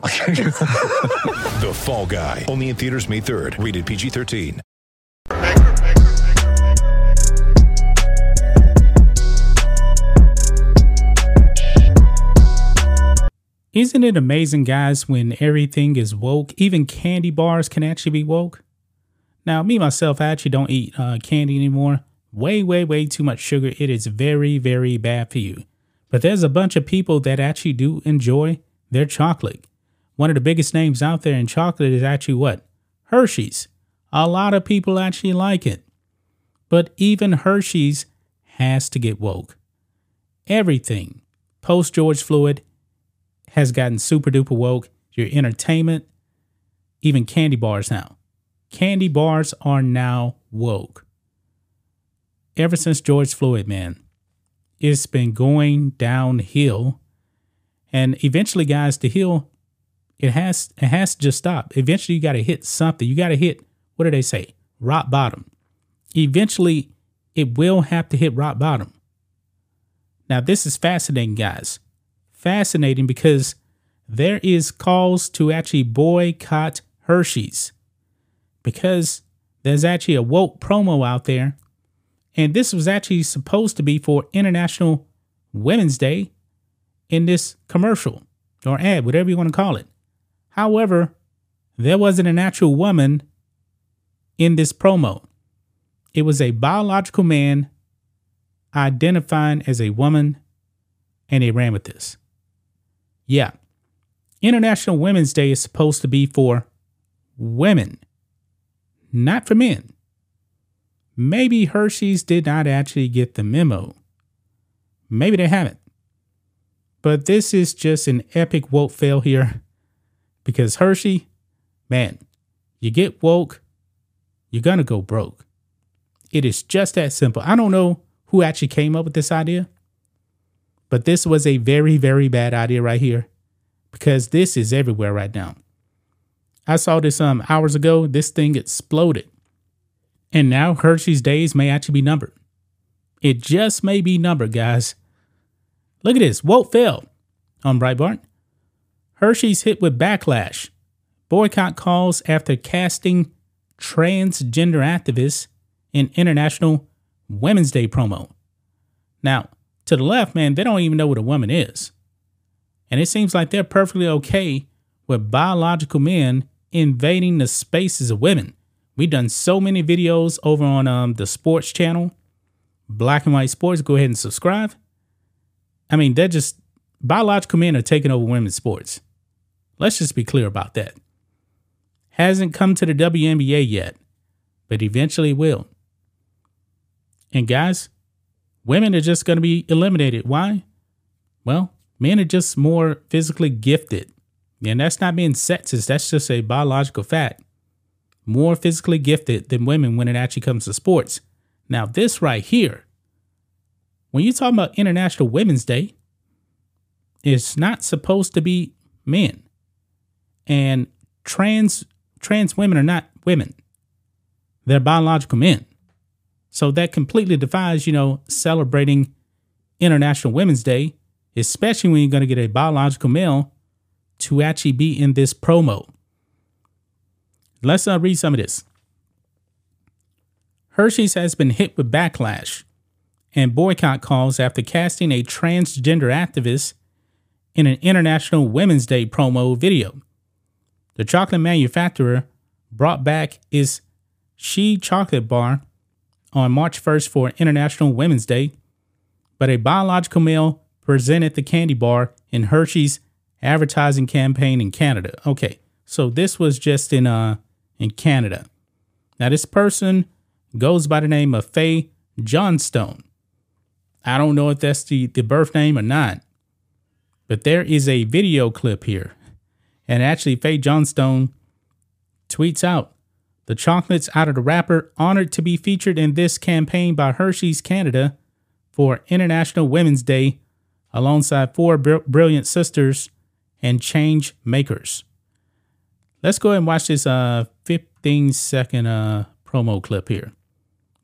The Fall Guy. Only in theaters May 3rd. Rated PG-13. Isn't it amazing, guys, when everything is woke? Even candy bars can actually be woke. Now, me myself, I actually don't eat uh, candy anymore. Way, way, way too much sugar. It is very, very bad for you. But there's a bunch of people that actually do enjoy their chocolate. One of the biggest names out there in chocolate is actually what? Hershey's. A lot of people actually like it. But even Hershey's has to get woke. Everything post George Floyd has gotten super duper woke. Your entertainment, even candy bars now. Candy bars are now woke. Ever since George Floyd, man, it's been going downhill. And eventually, guys, the hill, it has it has to just stop. Eventually, you got to hit something. You got to hit what do they say? Rock bottom. Eventually, it will have to hit rock bottom. Now, this is fascinating, guys fascinating because there is calls to actually boycott Hershey's because there's actually a woke promo out there. And this was actually supposed to be for International Women's Day in this commercial or ad, whatever you want to call it. However, there wasn't an actual woman in this promo. It was a biological man identifying as a woman, and they ran with this. Yeah. International Women's Day is supposed to be for women, not for men. Maybe Hershey's did not actually get the memo. Maybe they haven't. But this is just an epic woke fail here because Hershey, man, you get woke, you're going to go broke. It is just that simple. I don't know who actually came up with this idea. But this was a very, very bad idea right here because this is everywhere right now. I saw this um hours ago. This thing exploded. And now Hershey's days may actually be numbered. It just may be numbered, guys. Look at this. Woke fell on Breitbart. Hershey's hit with backlash. Boycott calls after casting transgender activists in International Women's Day promo. Now, to the left, man, they don't even know what a woman is. And it seems like they're perfectly okay with biological men invading the spaces of women. We've done so many videos over on um, the sports channel, Black and White Sports. Go ahead and subscribe. I mean, they're just biological men are taking over women's sports. Let's just be clear about that. Hasn't come to the WNBA yet, but eventually will. And guys, women are just going to be eliminated. Why? Well, men are just more physically gifted. And that's not being sexist, that's just a biological fact. More physically gifted than women when it actually comes to sports. Now, this right here, when you talk about International Women's Day, it's not supposed to be men. And trans trans women are not women. They're biological men. So that completely defies, you know, celebrating International Women's Day, especially when you're going to get a biological male to actually be in this promo. Let's uh, read some of this. Hershey's has been hit with backlash and boycott calls after casting a transgender activist in an International Women's Day promo video. The chocolate manufacturer brought back its She chocolate bar on March 1st for International Women's Day, but a biological male presented the candy bar in Hershey's advertising campaign in Canada. Okay, so this was just in uh in Canada. Now this person goes by the name of Fae Johnstone. I don't know if that's the, the birth name or not, but there is a video clip here. And actually, Fae Johnstone tweets out The chocolates out of the wrapper honored to be featured in this campaign by Hershey's Canada for International Women's Day alongside four br- brilliant sisters and change makers. Let's go ahead and watch this uh 15 second uh promo clip here.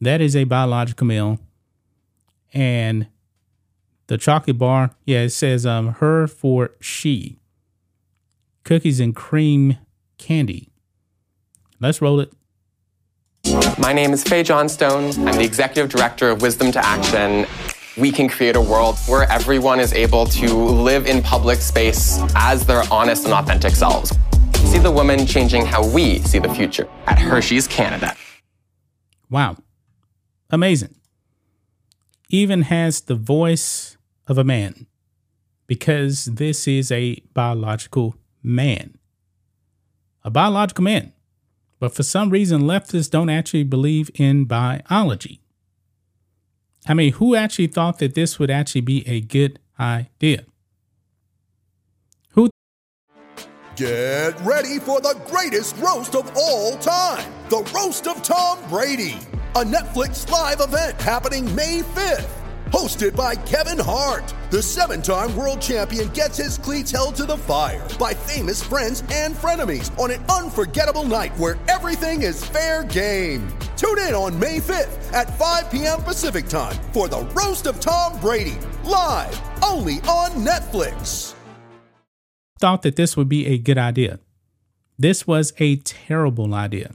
That is a biological male. And the chocolate bar, yeah, it says um her for she. Cookies and cream candy. Let's roll it. My name is Fae Johnstone. I'm the executive director of Wisdom to Action. We can create a world where everyone is able to live in public space as their honest and authentic selves. See the woman changing how we see the future at Hershey's Canada. Wow. Amazing. Even has the voice of a man because this is a biological man. A biological man. But for some reason, leftists don't actually believe in biology. I mean, who actually thought that this would actually be a good idea? Who? Get ready for the greatest roast of all time the Roast of Tom Brady, a Netflix live event happening May 5th. Hosted by Kevin Hart, the seven time world champion gets his cleats held to the fire by famous friends and frenemies on an unforgettable night where everything is fair game. Tune in on May 5th at 5 p.m. Pacific time for the Roast of Tom Brady, live only on Netflix. Thought that this would be a good idea. This was a terrible idea.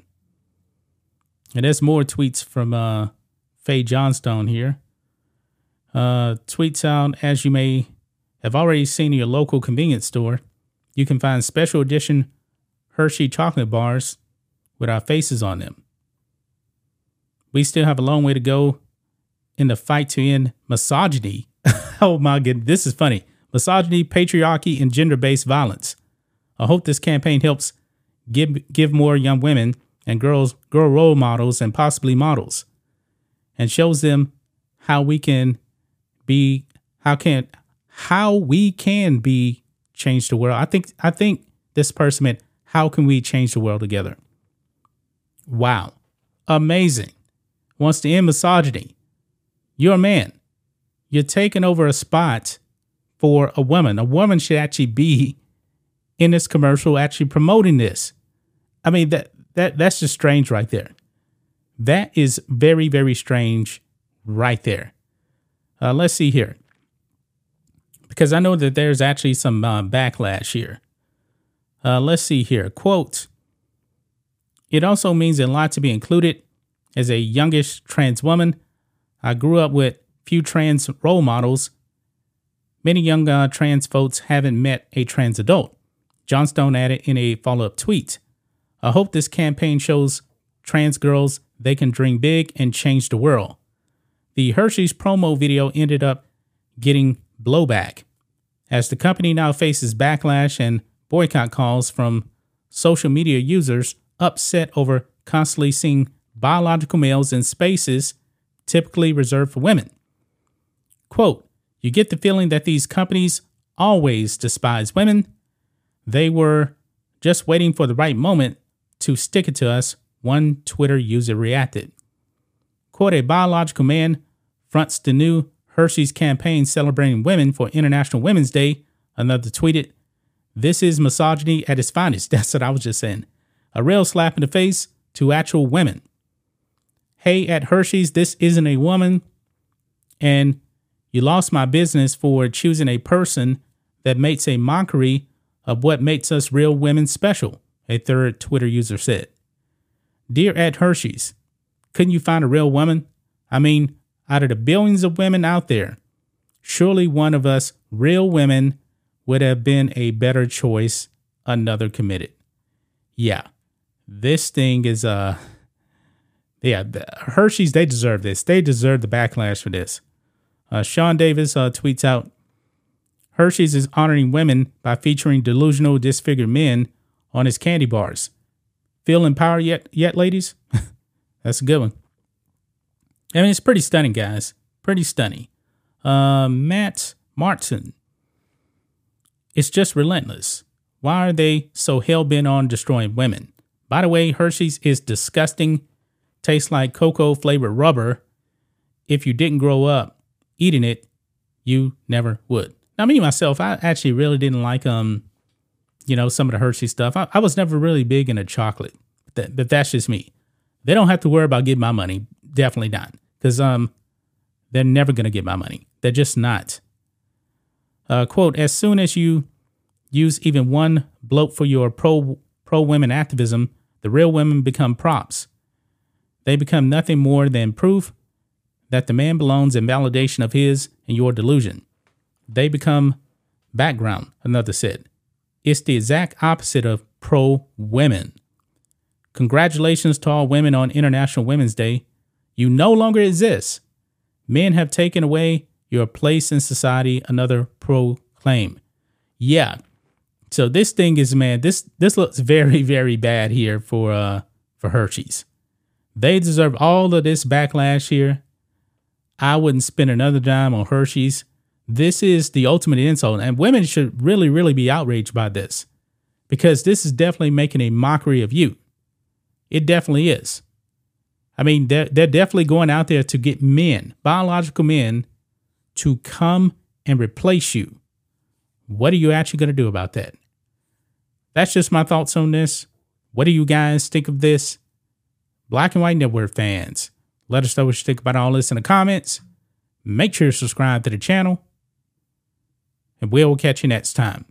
And there's more tweets from uh, Fae Johnstone here. Uh, tweets out as you may have already seen in your local convenience store. You can find special edition Hershey chocolate bars with our faces on them. We still have a long way to go in the fight to end misogyny. oh my goodness, this is funny. Misogyny, patriarchy, and gender based violence. I hope this campaign helps give, give more young women and girls girl role models and possibly models and shows them how we can be how can how we can be change the world. I think I think this person meant how can we change the world together? Wow. Amazing. Wants to end misogyny. You're a man. You're taking over a spot for a woman. A woman should actually be in this commercial actually promoting this. I mean that that that's just strange right there. That is very very strange right there. Uh, let's see here. Because I know that there's actually some uh, backlash here. Uh, let's see here. Quote It also means a lot to be included. As a youngish trans woman, I grew up with few trans role models. Many young uh, trans folks haven't met a trans adult. Johnstone added in a follow up tweet I hope this campaign shows trans girls they can dream big and change the world. The Hershey's promo video ended up getting blowback as the company now faces backlash and boycott calls from social media users upset over constantly seeing biological males in spaces typically reserved for women. Quote, you get the feeling that these companies always despise women. They were just waiting for the right moment to stick it to us, one Twitter user reacted. Quote, a biological man fronts the new Hershey's campaign celebrating women for International Women's Day. Another tweeted, This is misogyny at its finest. That's what I was just saying. A real slap in the face to actual women. Hey, at Hershey's, this isn't a woman. And you lost my business for choosing a person that makes a mockery of what makes us real women special, a third Twitter user said. Dear at Hershey's, couldn't you find a real woman? I mean, out of the billions of women out there, surely one of us real women would have been a better choice, another committed. Yeah, this thing is, uh, yeah, Hershey's, they deserve this. They deserve the backlash for this. Uh, Sean Davis uh, tweets out Hershey's is honoring women by featuring delusional, disfigured men on his candy bars. Feel empowered yet, yet, ladies? That's a good one. I mean, it's pretty stunning, guys. Pretty stunning. Uh, Matt Martin. It's just relentless. Why are they so hell bent on destroying women? By the way, Hershey's is disgusting, tastes like cocoa flavored rubber. If you didn't grow up eating it, you never would. Now, me myself, I actually really didn't like um, you know, some of the Hershey stuff. I, I was never really big into chocolate, but, that, but that's just me. They don't have to worry about getting my money. Definitely not, because um, they're never gonna get my money. They're just not. Uh, quote: As soon as you use even one bloat for your pro pro women activism, the real women become props. They become nothing more than proof that the man belongs in validation of his and your delusion. They become background, another said. It's the exact opposite of pro women. Congratulations to all women on International Women's Day. You no longer exist. Men have taken away your place in society, another proclaim. Yeah. So this thing is man, this this looks very, very bad here for uh for Hershey's. They deserve all of this backlash here. I wouldn't spend another dime on Hershey's. This is the ultimate insult, and women should really, really be outraged by this because this is definitely making a mockery of you. It definitely is. I mean, they're, they're definitely going out there to get men, biological men, to come and replace you. What are you actually going to do about that? That's just my thoughts on this. What do you guys think of this? Black and White Network fans, let us know what you think about all this in the comments. Make sure to subscribe to the channel, and we'll catch you next time.